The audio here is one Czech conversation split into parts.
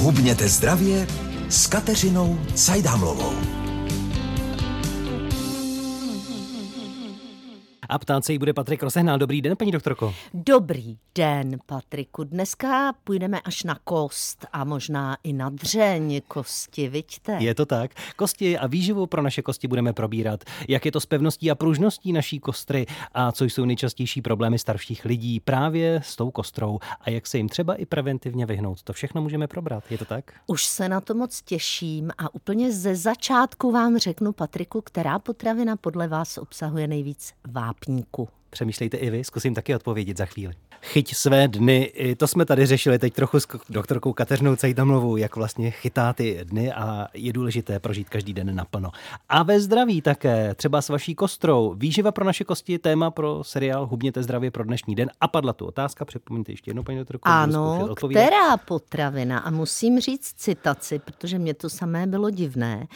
Hubněte zdravě s Kateřinou Cajdámlovou. A ptát se jí bude Patrik Rosehnal. Dobrý den, paní doktorko. Dobrý den, Patriku. Dneska půjdeme až na kost a možná i na dřeň kosti, vidíte? Je to tak. Kosti a výživu pro naše kosti budeme probírat. Jak je to s pevností a pružností naší kostry a co jsou nejčastější problémy starších lidí právě s tou kostrou a jak se jim třeba i preventivně vyhnout. To všechno můžeme probrat, je to tak? Už se na to moc těším a úplně ze začátku vám řeknu, Patriku, která potravina podle vás obsahuje nejvíc vápní vápníku. Přemýšlejte i vy, zkusím taky odpovědět za chvíli. Chyť své dny, to jsme tady řešili teď trochu s doktorkou Kateřinou Cejtamlovou, jak vlastně chytá ty dny a je důležité prožít každý den naplno. A ve zdraví také, třeba s vaší kostrou. Výživa pro naše kosti je téma pro seriál Hubněte zdravě pro dnešní den. A padla tu otázka, připomeňte ještě jednou, paní doktorko. Ano, která potravina? A musím říct citaci, protože mě to samé bylo divné.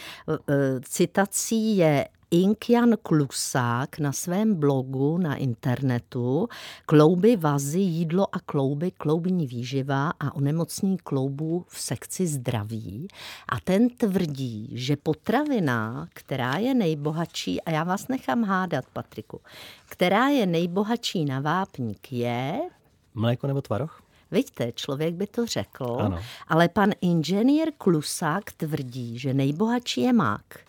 Citací je Inkjan Klusák na svém blogu na internetu Klouby vazy, jídlo a klouby, kloubní výživa a onemocnění kloubů v sekci zdraví. A ten tvrdí, že potravina, která je nejbohatší, a já vás nechám hádat, Patriku, která je nejbohatší na vápník je... Mléko nebo tvaroh? Vidíte, člověk by to řekl, ano. ale pan inženýr Klusák tvrdí, že nejbohatší je mák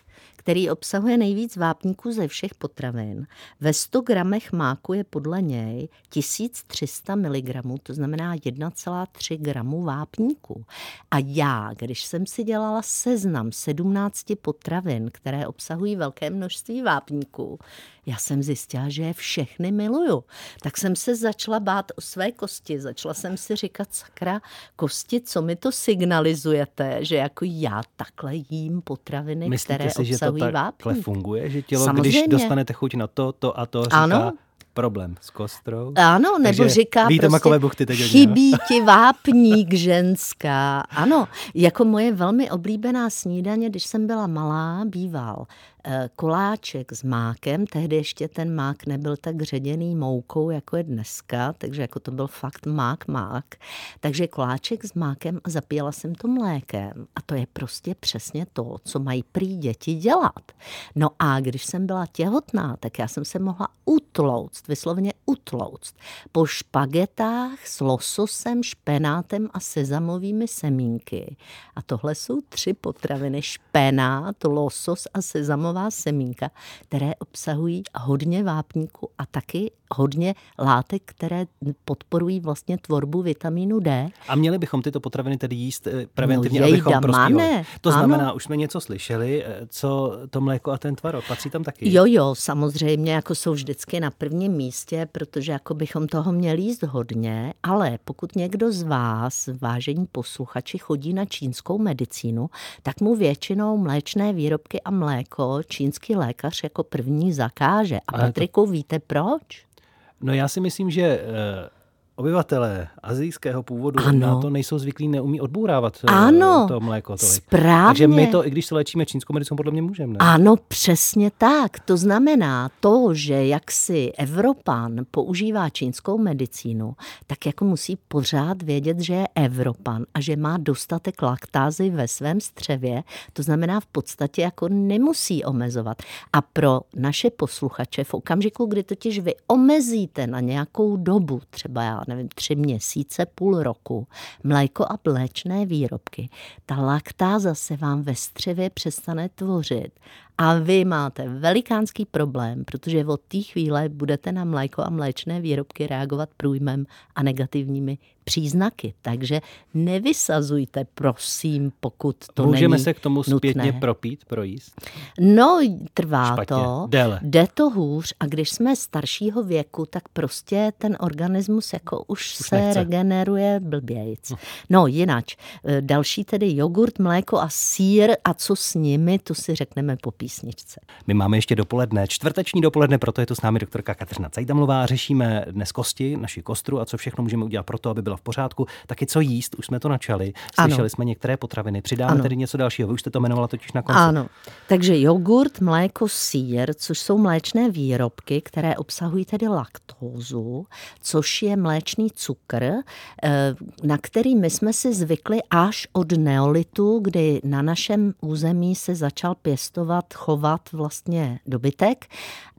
který obsahuje nejvíc vápníků ze všech potravin. Ve 100 gramech máku je podle něj 1300 mg, to znamená 1,3 gramu vápníků. A já, když jsem si dělala seznam 17 potravin, které obsahují velké množství vápníků, já jsem zjistila, že je všechny miluju. Tak jsem se začala bát o své kosti. Začala jsem si říkat, sakra, kosti, co mi to signalizujete, že jako já takhle jím potraviny, Myslíte které si, obsahují že to vápník. funguje? Že tělo, Samozřejmě. když dostanete chuť na to, to a to, říká, ano, problém s kostrou. Ano, nebo Takže říká víte, prostě, buchty teď chybí ti vápník ženská. Ano, jako moje velmi oblíbená snídaně, když jsem byla malá, býval koláček s mákem, tehdy ještě ten mák nebyl tak ředěný moukou, jako je dneska, takže jako to byl fakt mák, mák. Takže koláček s mákem a zapíjela jsem to mlékem. A to je prostě přesně to, co mají prý děti dělat. No a když jsem byla těhotná, tak já jsem se mohla utlouct, vyslovně utlouct, po špagetách s lososem, špenátem a sezamovými semínky. A tohle jsou tři potraviny, špenát, losos a sezamová nová semínka, které obsahují hodně vápníku a taky hodně látek, které podporují vlastně tvorbu vitamínu D. A měli bychom tyto potraviny tedy jíst eh, preventivně, no, abychom prospívali. To znamená, ano. už jsme něco slyšeli, eh, co to mléko a ten tvarok, patří tam taky? Jo, jo, samozřejmě, jako jsou vždycky na prvním místě, protože jako bychom toho měli jíst hodně, ale pokud někdo z vás, vážení posluchači, chodí na čínskou medicínu, tak mu většinou mléčné výrobky a mléko čínský lékař jako první zakáže. A Patriku, to... víte proč? No já si myslím, že eh, obyvatelé azijského původu ano. na to nejsou zvyklí, neumí odbourávat eh, ano, to mléko. Tolik. Správně. Takže my to, i když se léčíme čínskou medicínou, podle mě můžeme. Ano, přesně tak. To znamená to, že jak si Evropan používá čínskou medicínu, tak jako musí pořád vědět, že je Evropan a že má dostatek laktázy ve svém střevě. To znamená v podstatě jako nemusí omezovat. A pro naše posluchače v okamžiku, kdy totiž vy omezíte na nějakou dobu, třeba já nevím, tři měsíce, půl roku, mléko a mléčné výrobky, ta laktáza se vám ve střevě přestane tvořit a vy máte velikánský problém, protože od té chvíle budete na mléko a mléčné výrobky reagovat průjmem a negativními příznaky. Takže nevysazujte, prosím, pokud to Můžeme není se k tomu zpětně nutné. propít, projíst? No, trvá Špatně. to. Déle. Jde to hůř a když jsme staršího věku, tak prostě ten organismus jako už, už se nechce. regeneruje blbějc. Hm. No, jinak. Další tedy jogurt, mléko a sír a co s nimi, to si řekneme popít písničce. My máme ještě dopoledne, čtvrteční dopoledne, proto je tu s námi doktorka Kateřina Cajdamlová. Řešíme dnes kosti, naši kostru a co všechno můžeme udělat pro to, aby byla v pořádku. Taky co jíst, už jsme to načali. Slyšeli ano. jsme některé potraviny, přidáme ano. tedy něco dalšího. Vy už jste to jmenovala totiž na konci. Ano, takže jogurt, mléko, sír, což jsou mléčné výrobky, které obsahují tedy laktózu, což je mléčný cukr, eh, na který my jsme si zvykli až od neolitu, kdy na našem území se začal pěstovat, chovat vlastně dobytek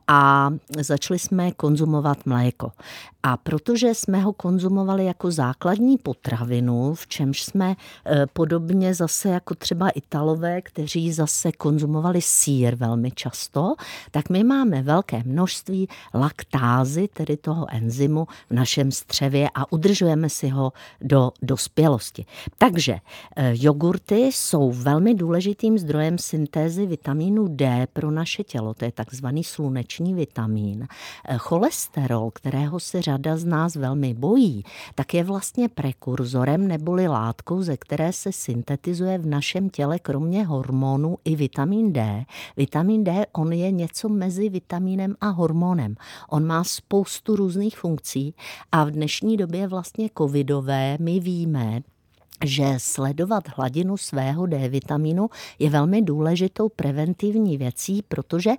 a začali jsme konzumovat mléko. A protože jsme ho konzumovali jako základní potravinu, v čemž jsme e, podobně zase jako třeba Italové, kteří zase konzumovali sír velmi často, tak my máme velké množství laktázy, tedy toho enzymu v našem střevě a udržujeme si ho do dospělosti. Takže e, jogurty jsou velmi důležitým zdrojem syntézy vitamínu D pro naše tělo, to je takzvaný sluneční vitamín. E, cholesterol, kterého se řada řada z nás velmi bojí, tak je vlastně prekurzorem neboli látkou, ze které se syntetizuje v našem těle kromě hormonů i vitamin D. Vitamin D, on je něco mezi vitamínem a hormonem. On má spoustu různých funkcí a v dnešní době vlastně covidové my víme, že sledovat hladinu svého D vitamínu je velmi důležitou preventivní věcí, protože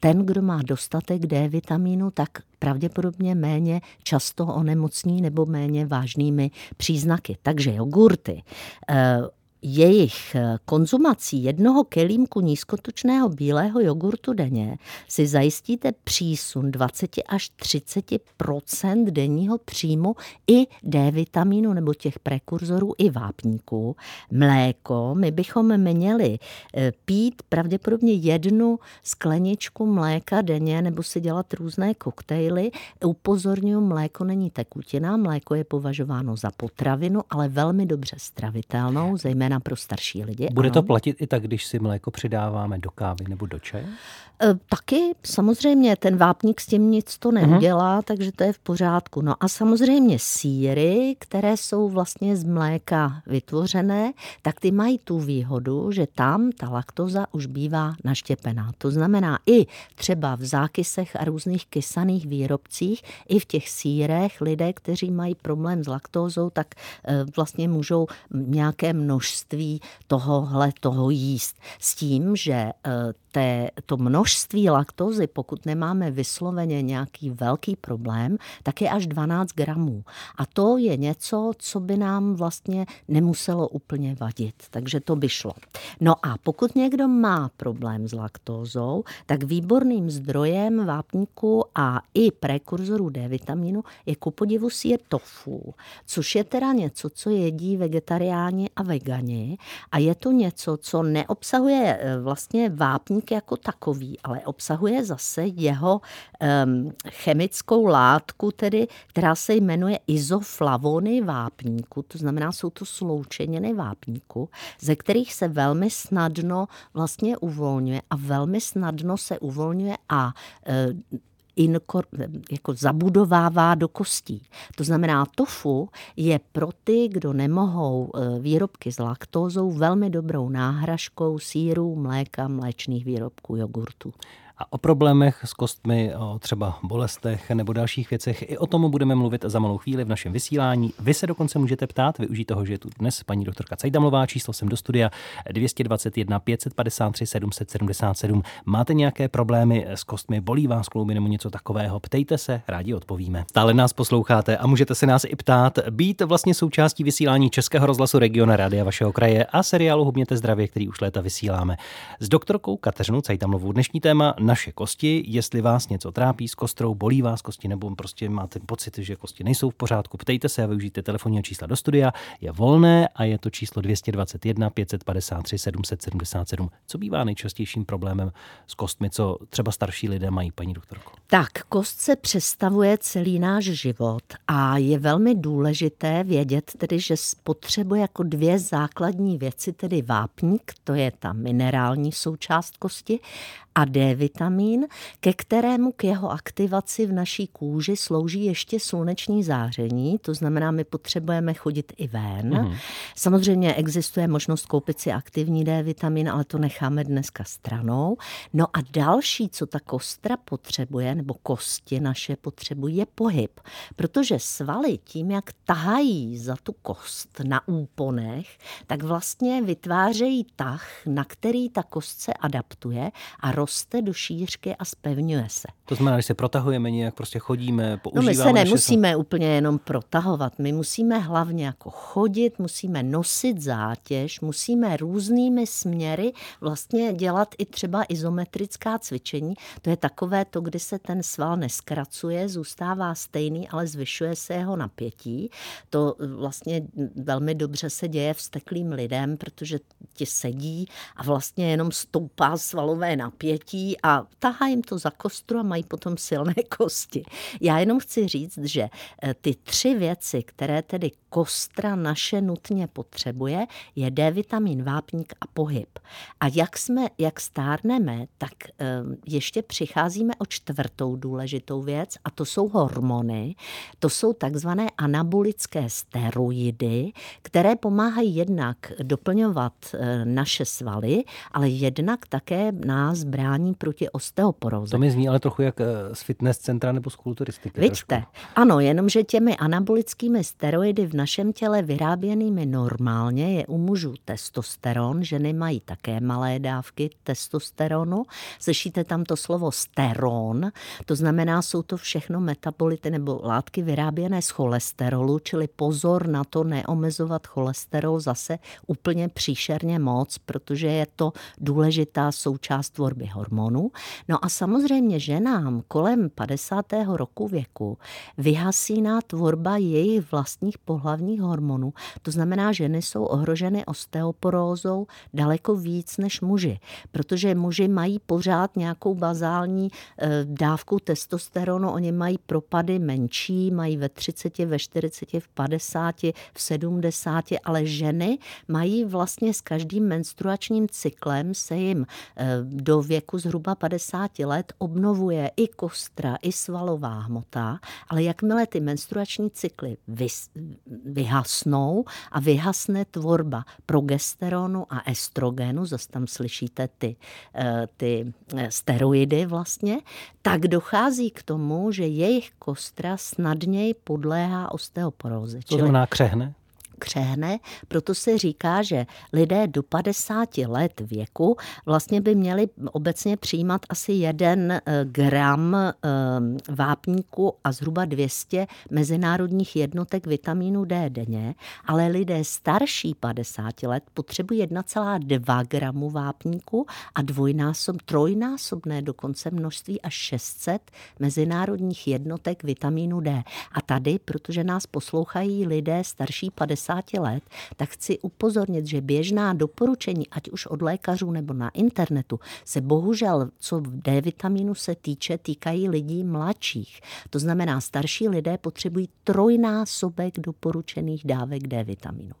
ten, kdo má dostatek D vitamínu, tak pravděpodobně méně často onemocní nebo méně vážnými příznaky. Takže jogurty, eh, jejich eh, konzumací jednoho kelímku nízkotučného bílého jogurtu denně si zajistíte přísun 20 až 30% denního příjmu i D vitamínu nebo těch prekurzorů i vápníků. Mléko, my bychom měli eh, pít pravděpodobně jednu skleničku mléka denně nebo si dělat různé koktejly. Upozorňuji, mléko není tekutina, mléko je považováno za potravinu, ale velmi dobře stravitelnou, zejména zejména pro starší lidi. Bude ano. to platit i tak, když si mléko přidáváme do kávy nebo do čaje? E, taky samozřejmě ten vápník s tím nic to neudělá, uh-huh. takže to je v pořádku. No a samozřejmě síry, které jsou vlastně z mléka vytvořené, tak ty mají tu výhodu, že tam ta laktoza už bývá naštěpená. To znamená i třeba v zákysech a různých kysaných výrobcích, i v těch sírech lidé, kteří mají problém s laktózou, tak e, vlastně můžou nějaké množství tohohle toho jíst. S tím, že e, té, to množství laktózy, pokud nemáme vysloveně nějaký velký problém, tak je až 12 gramů. A to je něco, co by nám vlastně nemuselo úplně vadit. Takže to by šlo. No a pokud někdo má problém s laktózou, tak výborným zdrojem vápníku a i prekurzorů D vitamínu je ku podivu sír tofu, což je teda něco, co jedí vegetariáni a vegani a je to něco, co neobsahuje eh, vlastně vápník vápník jako takový, ale obsahuje zase jeho um, chemickou látku, tedy, která se jmenuje izoflavony vápníku, to znamená, jsou to sloučeniny vápníku, ze kterých se velmi snadno vlastně uvolňuje a velmi snadno se uvolňuje a uh, inkor, jako zabudovává do kostí. To znamená, tofu je pro ty, kdo nemohou e, výrobky s laktózou, velmi dobrou náhražkou síru, mléka, mléčných výrobků, jogurtu. A o problémech s kostmi, o třeba bolestech nebo dalších věcech, i o tom budeme mluvit za malou chvíli v našem vysílání. Vy se dokonce můžete ptát, využít toho, že je tu dnes paní doktorka Cajdamlová, číslo jsem do studia 221 553 777. Máte nějaké problémy s kostmi, bolí vás klouby nebo něco takového? Ptejte se, rádi odpovíme. Stále nás posloucháte a můžete se nás i ptát, být vlastně součástí vysílání Českého rozhlasu Regiona Rádia vašeho kraje a seriálu Hubněte zdravě, který už léta vysíláme. S doktorkou Kateřinou Cajdamlovou dnešní téma naše kosti, jestli vás něco trápí s kostrou, bolí vás kosti nebo prostě máte pocit, že kosti nejsou v pořádku, ptejte se a využijte telefonní čísla do studia. Je volné a je to číslo 221 553 777. Co bývá nejčastějším problémem s kostmi, co třeba starší lidé mají, paní doktorko? Tak, kost se představuje celý náš život a je velmi důležité vědět tedy, že potřebuje jako dvě základní věci, tedy vápník, to je ta minerální součást kosti, a D D-vitamin, ke kterému k jeho aktivaci v naší kůži slouží ještě sluneční záření, to znamená, my potřebujeme chodit i ven. Mm. Samozřejmě existuje možnost koupit si aktivní D-vitamin, ale to necháme dneska stranou. No a další, co ta kostra potřebuje, nebo kosti naše potřebují, je pohyb. Protože svaly tím, jak tahají za tu kost na úponech, tak vlastně vytvářejí tah, na který ta kost se adaptuje a roste do šířky a spevňuje se. To znamená, že se protahujeme nějak, prostě chodíme, používáme. No my se nemusíme naše... úplně jenom protahovat, my musíme hlavně jako chodit, musíme nosit zátěž, musíme různými směry vlastně dělat i třeba izometrická cvičení. To je takové to, kdy se ten sval neskracuje, zůstává stejný, ale zvyšuje se jeho napětí. To vlastně velmi dobře se děje vsteklým lidem, protože ti sedí a vlastně jenom stoupá svalové napětí a tahá jim to za kostru a mají potom silné kosti. Já jenom chci říct, že eh, ty tři věci, které tedy kostra naše nutně potřebuje, je D-vitamin, vápník a pohyb. A jak jsme, jak stárneme, tak eh, ještě přicházíme o čtvrtou důležitou věc a to jsou hormony. To jsou takzvané anabolické steroidy, které pomáhají jednak doplňovat naše svaly, ale jednak také nás brání proti osteoporóze. To mi zní ale trochu jak z fitness centra nebo z kulturistiky. Vidíte, ano, jenomže těmi anabolickými steroidy v našem těle vyráběnými normálně je u mužů testosteron, ženy mají také malé dávky testosteronu. Slyšíte tam to slovo steron, to znamená, jsou to všechno metabolity nebo látky vyráběné z cholesterolu, čili pozor na to neomezovat cholesterol zase úplně příšerně moc, protože je to důležitá součást tvorby hormonů. No a samozřejmě ženám kolem 50. roku věku vyhasíná tvorba jejich vlastních pohlavních hormonů. To znamená, že ženy jsou ohroženy osteoporózou daleko víc než muži, protože muži mají pořád nějakou bazální eh, dávku testosteronu, oni mají propady menší, mají ve 30, ve 40, v 50, v 70, ale ženy mají vlastně s každým menstruačním cyklem se jim eh, do věku zhruba 50 let obnovuje i kostra, i svalová hmota, ale jakmile ty menstruační cykly vys, vyhasnou a vyhasne tvorba progesteronu a estrogenu, zase tam slyšíte ty, eh, ty eh, steroidy vlastně, tak dochází k tomu, že jejich kostra snadněji podléhá osteoporóze. To znamená křehne? Křehne, proto se říká, že lidé do 50 let věku vlastně by měli obecně přijímat asi jeden eh, gram eh, vápníku a zhruba 200 mezinárodních jednotek vitamínu D denně, ale lidé starší 50 let potřebují 1,2 gramu vápníku a dvojnásob, trojnásobné dokonce množství až 600 mezinárodních jednotek vitamínu D. A tady, protože nás poslouchají lidé starší 50 50 let, tak chci upozornit, že běžná doporučení, ať už od lékařů nebo na internetu, se bohužel, co v D vitamínu se týče, týkají lidí mladších. To znamená, starší lidé potřebují trojnásobek doporučených dávek D vitamínu.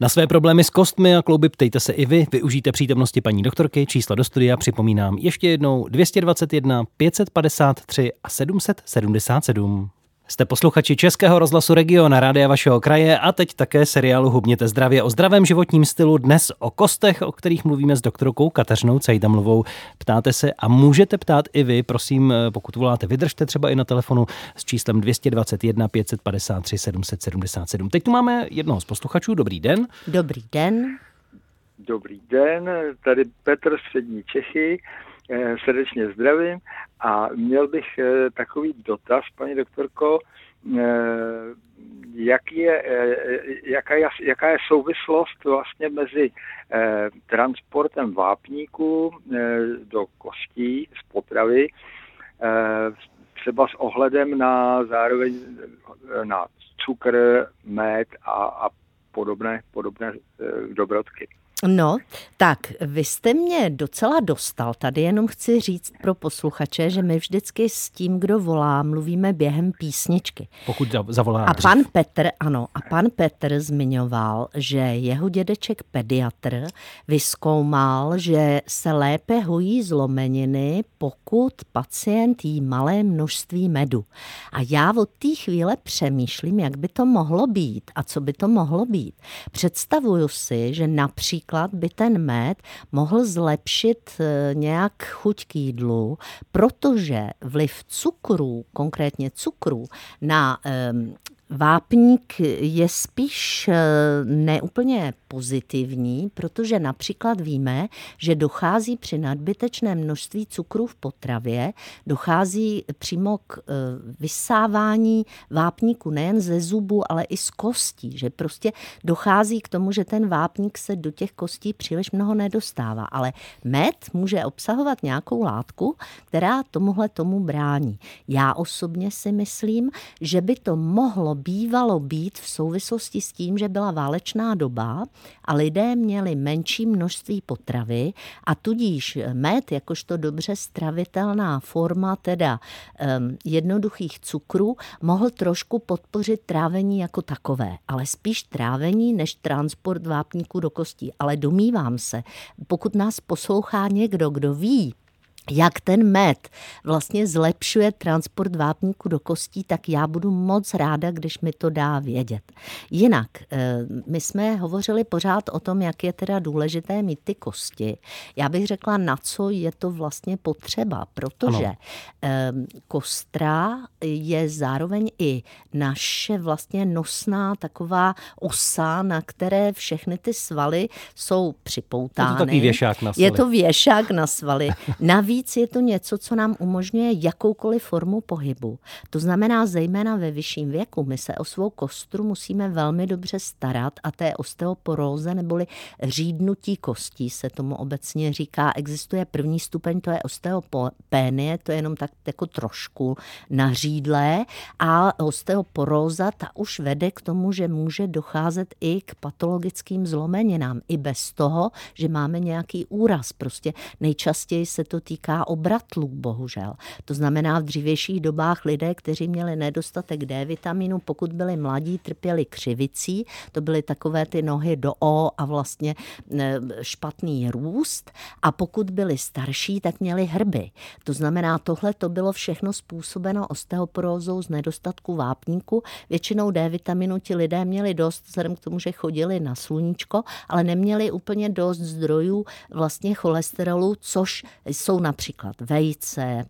Na své problémy s kostmi a klouby ptejte se i vy. Využijte přítomnosti paní doktorky. Číslo do studia připomínám ještě jednou 221 553 a 777. Jste posluchači Českého rozhlasu Region na rádia vašeho kraje a teď také seriálu Hubněte zdravě o zdravém životním stylu. Dnes o kostech, o kterých mluvíme s doktorkou Kateřinou Cajdamlovou. Ptáte se a můžete ptát i vy, prosím, pokud voláte, vydržte třeba i na telefonu s číslem 221 553 777. Teď tu máme jednoho z posluchačů. Dobrý den. Dobrý den. Dobrý den, tady Petr Střední Čechy. Eh, srdečně zdravím a měl bych eh, takový dotaz, paní doktorko, eh, jak je, jaká, je, jaká je souvislost vlastně mezi transportem vápníků do kostí z potravy, třeba s ohledem na zároveň na cukr, med a, a podobné, podobné dobrodky. No, tak vy jste mě docela dostal. Tady jenom chci říct pro posluchače, že my vždycky s tím, kdo volá, mluvíme během písničky. Pokud zavolá. A pan Petr, ano, a pan Petr zmiňoval, že jeho dědeček pediatr vyskoumal, že se lépe hojí zlomeniny, pokud pacient jí malé množství medu. A já od té chvíle přemýšlím, jak by to mohlo být a co by to mohlo být. Představuju si, že například například by ten med mohl zlepšit eh, nějak chuť k jídlu, protože vliv cukru, konkrétně cukru, na Vápník je spíš eh, neúplně pozitivní, protože například víme, že dochází při nadbytečném množství cukru v potravě, dochází přímo k eh, vysávání vápníku nejen ze zubu, ale i z kostí, že prostě dochází k tomu, že ten vápník se do těch kostí příliš mnoho nedostává. Ale med může obsahovat nějakou látku, která tomuhle tomu brání. Já osobně si myslím, že by to mohlo bývalo být v souvislosti s tím, že byla válečná doba a lidé měli menší množství potravy a tudíž med, jakožto dobře stravitelná forma teda um, jednoduchých cukrů, mohl trošku podpořit trávení jako takové, ale spíš trávení než transport vápníku do kostí. Ale domývám se, pokud nás poslouchá někdo, kdo ví, jak ten med vlastně zlepšuje transport vápníku do kostí, tak já budu moc ráda, když mi to dá vědět. Jinak, eh, my jsme hovořili pořád o tom, jak je teda důležité mít ty kosti. Já bych řekla, na co je to vlastně potřeba, protože ano. Eh, kostra je zároveň i naše vlastně nosná taková osa, na které všechny ty svaly jsou připoutány. Je to takový věšák na svaly. Je to věšák na svaly. Navíc Navíc je to něco, co nám umožňuje jakoukoliv formu pohybu. To znamená, zejména ve vyšším věku, my se o svou kostru musíme velmi dobře starat a té osteoporóze neboli řídnutí kostí se tomu obecně říká. Existuje první stupeň, to je osteopénie, to je jenom tak jako trošku nařídlé a osteoporóza ta už vede k tomu, že může docházet i k patologickým zlomeninám, i bez toho, že máme nějaký úraz. Prostě nejčastěji se to týká týká obratlů, bohužel. To znamená, v dřívějších dobách lidé, kteří měli nedostatek D vitaminu, pokud byli mladí, trpěli křivicí, to byly takové ty nohy do O a vlastně e, špatný růst. A pokud byli starší, tak měli hrby. To znamená, tohle to bylo všechno způsobeno osteoporózou z nedostatku vápníku. Většinou D vitaminu ti lidé měli dost, vzhledem k tomu, že chodili na sluníčko, ale neměli úplně dost zdrojů vlastně cholesterolu, což jsou například vejce,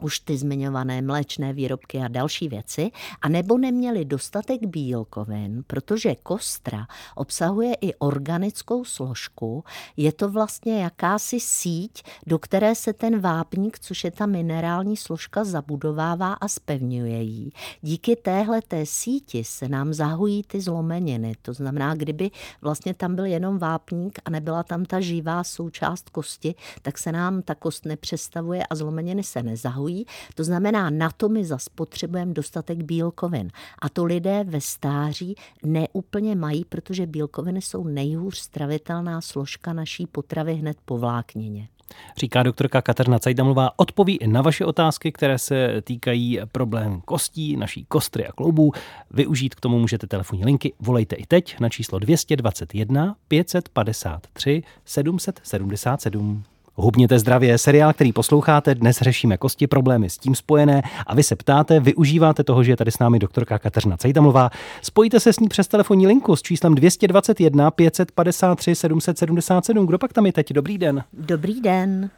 už ty zmiňované mléčné výrobky a další věci, a nebo neměli dostatek bílkovin, protože kostra obsahuje i organickou složku, je to vlastně jakási síť, do které se ten vápník, což je ta minerální složka, zabudovává a spevňuje ji. Díky téhle té síti se nám zahují ty zlomeniny. To znamená, kdyby vlastně tam byl jenom vápník a nebyla tam ta živá součást kosti, tak se nám ta kost nepřestavuje a zlomeniny se nezahují obsahují. To znamená, na to my zas potřebujeme dostatek bílkovin. A to lidé ve stáří neúplně mají, protože bílkoviny jsou nejhůř stravitelná složka naší potravy hned po vláknině. Říká doktorka Katerina Cajdamová, odpoví i na vaše otázky, které se týkají problém kostí, naší kostry a kloubů. Využít k tomu můžete telefonní linky. Volejte i teď na číslo 221 553 777. Hubněte zdravě, seriál, který posloucháte, dnes řešíme kosti, problémy s tím spojené a vy se ptáte, využíváte toho, že je tady s námi doktorka Kateřina Cejtamlová. Spojte se s ní přes telefonní linku s číslem 221 553 777. Kdo pak tam je teď? Dobrý den. Dobrý den.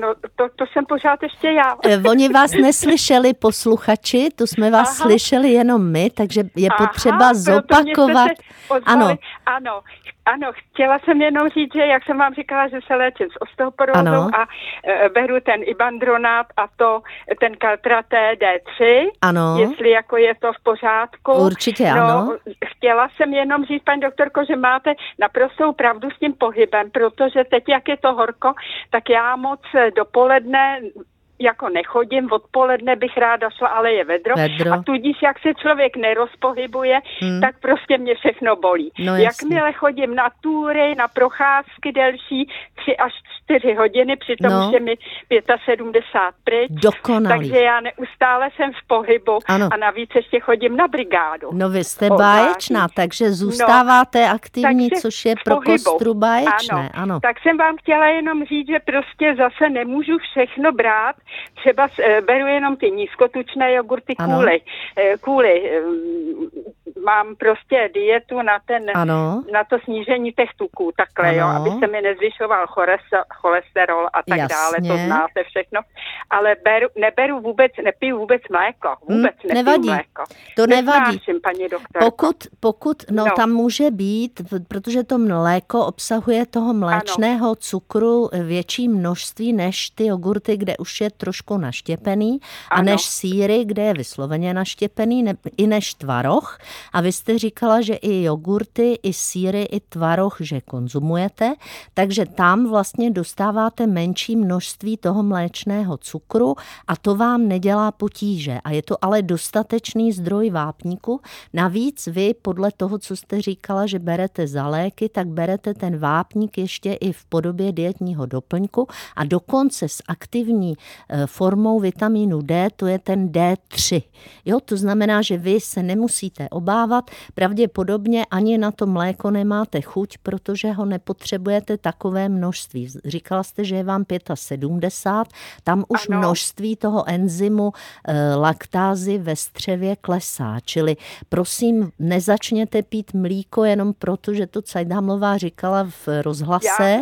No, to, to jsem pořád ještě já. Eh, oni vás neslyšeli posluchači, to jsme vás Aha. slyšeli jenom my, takže je Aha, potřeba zopakovat. Ano. ano, ano, chtěla jsem jenom říct, že jak jsem vám říkala, že se léčím s osteoporózou a e, beru ten ibandronát a to ten kaltraté D3, ano. jestli jako je to v pořádku. Určitě no, ano. Chtěla jsem jenom říct, paní doktorko, že máte naprostou pravdu s tím pohybem, protože teď, jak je to horko, tak já moc dopoledne jako nechodím, odpoledne bych ráda šla, ale je vedro. vedro. A tudíž, jak se člověk nerozpohybuje, hmm. tak prostě mě všechno bolí. No, Jakmile chodím na túry, na procházky delší, tři až čtyři hodiny, přitom no. už je mi 75 pryč. Dokonalý. Takže já neustále jsem v pohybu ano. a navíc ještě chodím na brigádu. No vy jste báječná, takže zůstáváte no, aktivní, takže což je pro kostru báječné. Ano. ano. Tak jsem vám chtěla jenom říct, že prostě zase nemůžu všechno brát, třeba e, beru jenom ty nízkotučné jogurty kvůli, e, kvůli e, mám prostě dietu na, ten, ano. na to snížení těch tuků, takhle, ano. jo, aby se mi nezvyšoval cholesterol a tak Jasně. dále, to znáte všechno. Ale beru, neberu vůbec, nepiju vůbec mléko, hm, vůbec hmm, nepiju nevadí. mléko. To nevadí. paní Pokud, pokud no, no, tam může být, protože to mléko obsahuje toho mléčného ano. cukru větší množství než ty jogurty, kde už je trošku naštěpený ano. a než síry, kde je vysloveně naštěpený, ne, i než tvaroh. A vy jste říkala, že i jogurty, i síry, i tvaroh, že konzumujete, takže tam vlastně dostáváte menší množství toho mléčného cukru a to vám nedělá potíže. A je to ale dostatečný zdroj vápníku. Navíc vy podle toho, co jste říkala, že berete za léky, tak berete ten vápník ještě i v podobě dietního doplňku a dokonce s aktivní eh, formou vitamínu D, to je ten D3. Jo, to znamená, že vy se nemusíte obávat, pravděpodobně ani na to mléko nemáte chuť, protože ho nepotřebujete takové množství. Říkala jste, že je vám 75, tam už ano. množství toho enzymu e, laktázy ve střevě klesá. Čili prosím, nezačněte pít mlíko jenom proto, že to Cajdhamlová říkala v rozhlase.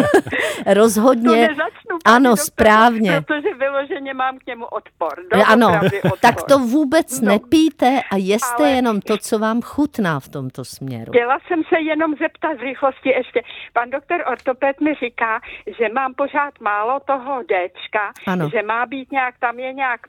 Rozhodně. To nezačnu, ano, doktor, správně. Protože vyloženě mám k němu odpor. Ano, odpor. tak to vůbec no. nepíte a jeste Ale... jenom to, co vám chutná v tomto směru. Chtěla jsem se jenom zeptat z rychlosti ještě. Pan doktor ortoped mi říká, že mám pořád málo toho Dčka, ano. že má být nějak, tam je nějak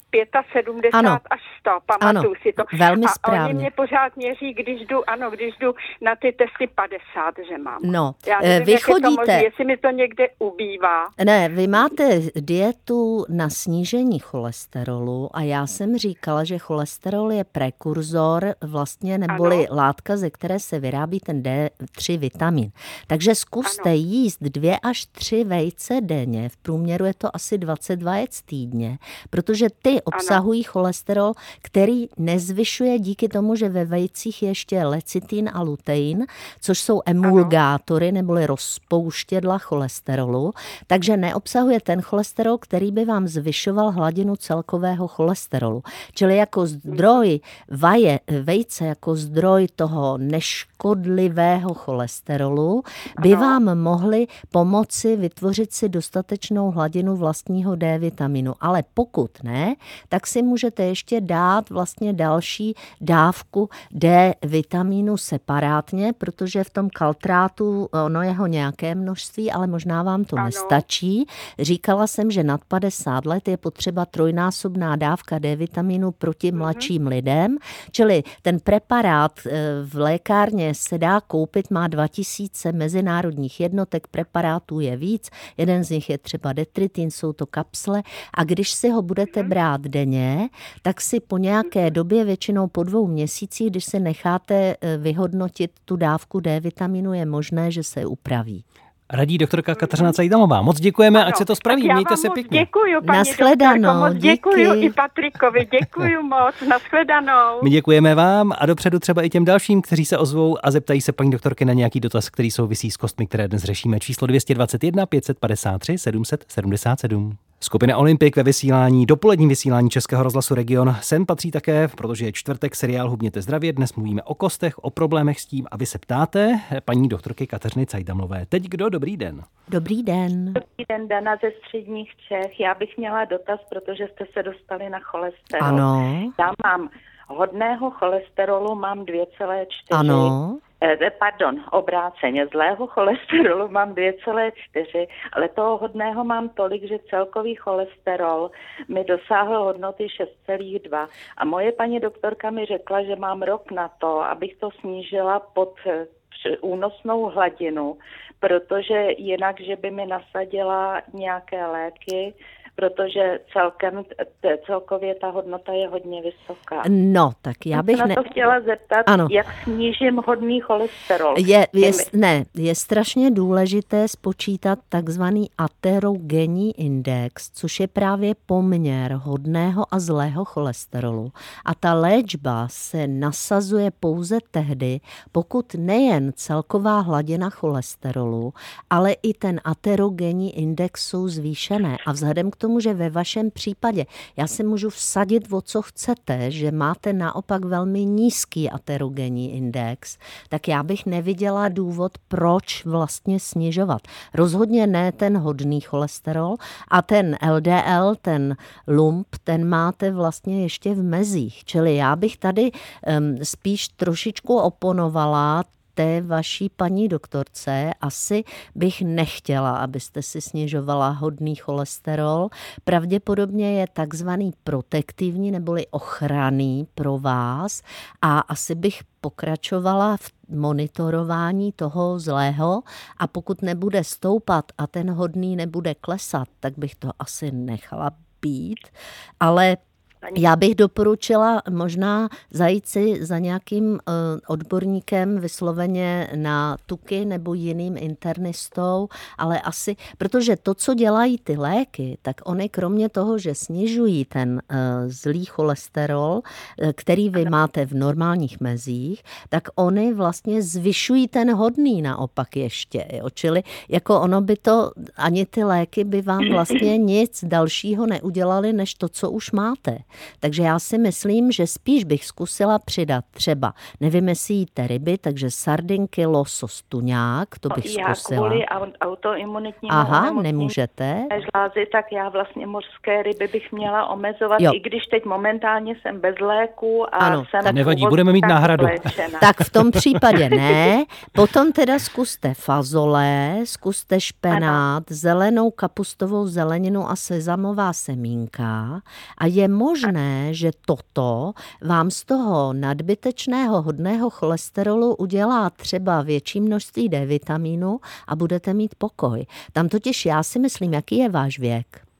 75 ano. až 100, pamatuju ano. si to. Velmi a správně. oni mě pořád měří, když jdu, ano, když jdu na ty testy 50, že mám. No, Já nevím, vy chodíte... to možný, jestli mi to někde ubývá. Ne, vy máte dietu na snížení cholesterolu a já jsem říkala, že cholesterol je prekurzor vlastně neboli ano. látka, ze které se vyrábí ten D3 vitamin. Takže zkuste ano. jíst dvě až tři vejce denně, v průměru je to asi 20 vajec týdně, protože ty obsahují ano. cholesterol, který nezvyšuje díky tomu, že ve vejcích je ještě lecitin a lutein, což jsou emulgátory neboli rozpouštědla cholesterolu, takže neobsahuje ten cholesterol, který by vám zvyšoval hladinu celkového cholesterolu. Čili jako zdroj vaje, vejce, jako zdroj toho neškodlivého cholesterolu, by vám mohly pomoci vytvořit si dostatečnou hladinu vlastního D vitaminu. Ale pokud ne, tak si můžete ještě dát vlastně další dávku D vitamínu separátně, protože v tom kaltrátu ono je ho nějaké množství, ale možná vám to ano. nestačí. Říkala jsem, že nad 50 let je potřeba trojnásobná dávka D vitamínu proti mhm. mladším lidem, čili ten preparát eh, v lékárně se dá koupit, má 2000 mezinárodních jednotek, preparátů je víc, jeden z nich je třeba detritin, jsou to kapsle a když si ho budete mhm. brát denně, tak si po nějaké době, většinou po dvou měsících, když se necháte eh, vyhodnotit tu dávku D vitaminu, je možné, že se upraví. Radí doktorka Kateřina Cajdamová. Moc děkujeme, ano, ať se to spraví. Mějte se pěkně. Děkuji, paní Naschledanou, moc děkuji i Patrikovi, děkuji moc, naschledanou. My děkujeme vám a dopředu třeba i těm dalším, kteří se ozvou a zeptají se paní doktorky na nějaký dotaz, který souvisí s kostmi, které dnes řešíme. Číslo 221 553 777. Skupina Olympik ve vysílání, dopolední vysílání Českého rozhlasu Region. Sem patří také, protože je čtvrtek, seriál Hubněte zdravě. Dnes mluvíme o kostech, o problémech s tím a vy se ptáte paní doktorky Kateřiny Cajdamlové. Teď kdo? Dobrý den. Dobrý den. Dobrý den, Dana ze středních Čech. Já bych měla dotaz, protože jste se dostali na cholesterol. Ano. Já mám hodného cholesterolu, mám 2,4. Ano. Eh, pardon, obráceně, zlého cholesterolu mám 2,4, ale toho hodného mám tolik, že celkový cholesterol mi dosáhl hodnoty 6,2. A moje paní doktorka mi řekla, že mám rok na to, abych to snížila pod eh, únosnou hladinu, protože jinak, že by mi nasadila nějaké léky, protože celkem, celkově ta hodnota je hodně vysoká. No, tak já bych... Já ne... to chtěla zeptat, ano. jak snížím hodný cholesterol. Je, je, ne, je strašně důležité spočítat takzvaný aterogenní index, což je právě poměr hodného a zlého cholesterolu. A ta léčba se nasazuje pouze tehdy, pokud nejen celková hladina cholesterolu, ale i ten aterogenní index jsou zvýšené. A vzhledem k tomu, že ve vašem případě já se můžu vsadit o co chcete, že máte naopak velmi nízký aterogenní index, tak já bych neviděla důvod, proč vlastně snižovat. Rozhodně ne ten hodný cholesterol a ten LDL, ten lump, ten máte vlastně ještě v mezích. Čili já bych tady um, spíš trošičku oponovala té vaší paní doktorce asi bych nechtěla, abyste si snižovala hodný cholesterol. Pravděpodobně je takzvaný protektivní neboli ochranný pro vás a asi bych pokračovala v monitorování toho zlého a pokud nebude stoupat a ten hodný nebude klesat, tak bych to asi nechala být. Ale já bych doporučila možná zajít si za nějakým eh, odborníkem vysloveně na tuky nebo jiným internistou, ale asi, protože to, co dělají ty léky, tak oni kromě toho, že snižují ten eh, zlý cholesterol, eh, který vy máte v normálních mezích, tak oni vlastně zvyšují ten hodný naopak ještě. Jo? Čili jako ono by to, ani ty léky by vám vlastně nic dalšího neudělali, než to, co už máte. Takže já si myslím, že spíš bych zkusila přidat třeba, nevím, jestli jíte ryby, takže sardinky, losos, tuňák, to bych já zkusila. kvůli autoimunitnímu Aha, nemůžete. Žlázy, tak já vlastně mořské ryby bych měla omezovat, Jo. i když teď momentálně jsem bez léku a Ano, jsem tak- Nevadí, původně budeme mít náhradu. léčena. Tak v tom případě ne. Potom teda zkuste fazole, zkuste špenát, zelenou kapustovou zeleninu a sezamová semínka. A je možné, že toto vám z toho nadbytečného hodného cholesterolu udělá třeba větší množství D vitamínu a budete mít pokoj. Tam totiž já si myslím, jaký je váš věk.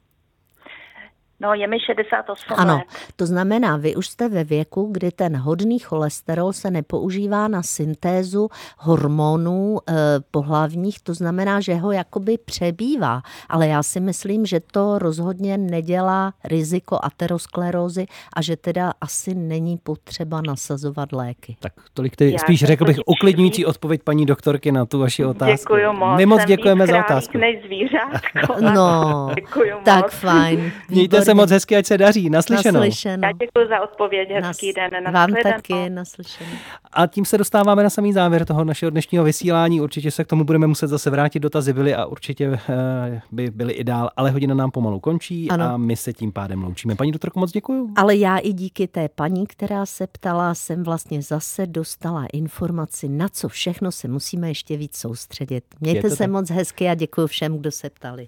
No, je mi 68 Ano, let. to znamená, vy už jste ve věku, kdy ten hodný cholesterol se nepoužívá na syntézu hormonů e, pohlavních, to znamená, že ho jakoby přebývá. Ale já si myslím, že to rozhodně nedělá riziko aterosklerózy a že teda asi není potřeba nasazovat léky. Tak tolik Já spíš řekl bych uklidňující odpověď paní doktorky na tu vaši otázku. Děkuji moc. My moc děkujeme za otázku. než zvířátko. No, Děkuji tak moc. fajn. Mějte se výborně. moc hezky, ať se daří. Naslyšenou. Naslyšenou. Já děkuji za odpověď, hezký Nas- den. Vám taky naslyšenou. A tím se dostáváme na samý závěr toho našeho dnešního vysílání. Určitě se k tomu budeme muset zase vrátit. Dotazy byly a určitě eh, by byly i dál, ale hodina nám pomalu končí Ano. a my se tím pádem loučíme. Paní doktorko, moc děkuju. Ale já i díky té paní, která se ptala, jsem vlastně zase dostala informaci, na co všechno se musíme ještě víc soustředit. Mějte se tak. moc hezky a děkuji všem, kdo se ptali.